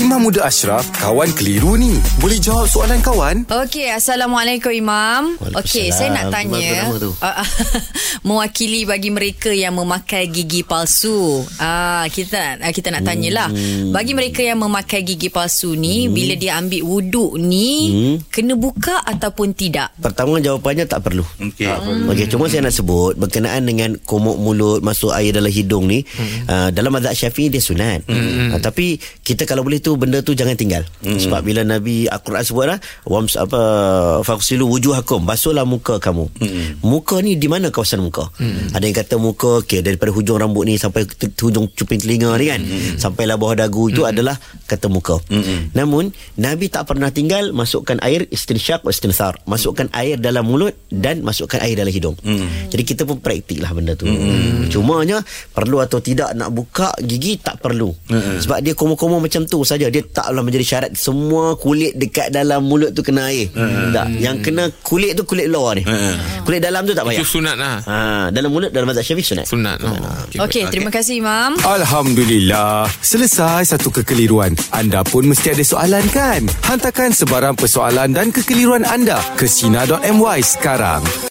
Imam Muda Ashraf, kawan keliru ni. Boleh jawab soalan kawan? Okey, Assalamualaikum Imam. Okey, saya nak tanya tu? uh, mewakili bagi mereka yang memakai gigi palsu. Ah, kita uh, kita nak tanyalah. Hmm. Bagi mereka yang memakai gigi palsu ni bila dia ambil wuduk ni Hmm. kena buka ataupun tidak? Pertama jawapannya tak perlu. Okey. Okey, cuma saya nak sebut berkenaan dengan komuk mulut masuk air dalam hidung ni hmm. uh, dalam mazhab Syafi'i dia sunat. Hmm. Uh, tapi kita kalau boleh tu benda tu jangan tinggal. Hmm. Sebab bila Nabi Al-Quran sebut lah wams apa faghsilu wujuhakum basuhlah muka kamu. Hmm. Muka ni di mana kawasan muka? Hmm. Ada yang kata muka okey daripada hujung rambut ni sampai hujung cuping telinga ni kan. Hmm. Sampailah bawah dagu itu hmm. adalah kata muka. Hmm. Namun Nabi tak pernah tinggal masukkan air istinsyak wa istinsar. Masukkan air dalam mulut dan masukkan air dalam hidung. Hmm. Jadi kita pun praktik lah benda tu. Hmm. Cumanya perlu atau tidak nak buka gigi tak perlu. Hmm. Sebab dia komo-komo macam tu saja. Dia taklah menjadi syarat semua kulit dekat dalam mulut tu kena air. Hmm. Tak. Yang kena kulit tu kulit luar ni. Hmm. Kulit dalam tu tak payah. Itu sunat lah Ha, dalam mulut dalam mazhab Syafi'i sunat. Sunat oh. Okey, terima kasih Imam. Alhamdulillah. Selesai satu kekeliruan. Anda pun mesti ada soalan kan? Hantarkan sebarang persoalan dan kekeliruan anda ke Sina.my sekarang.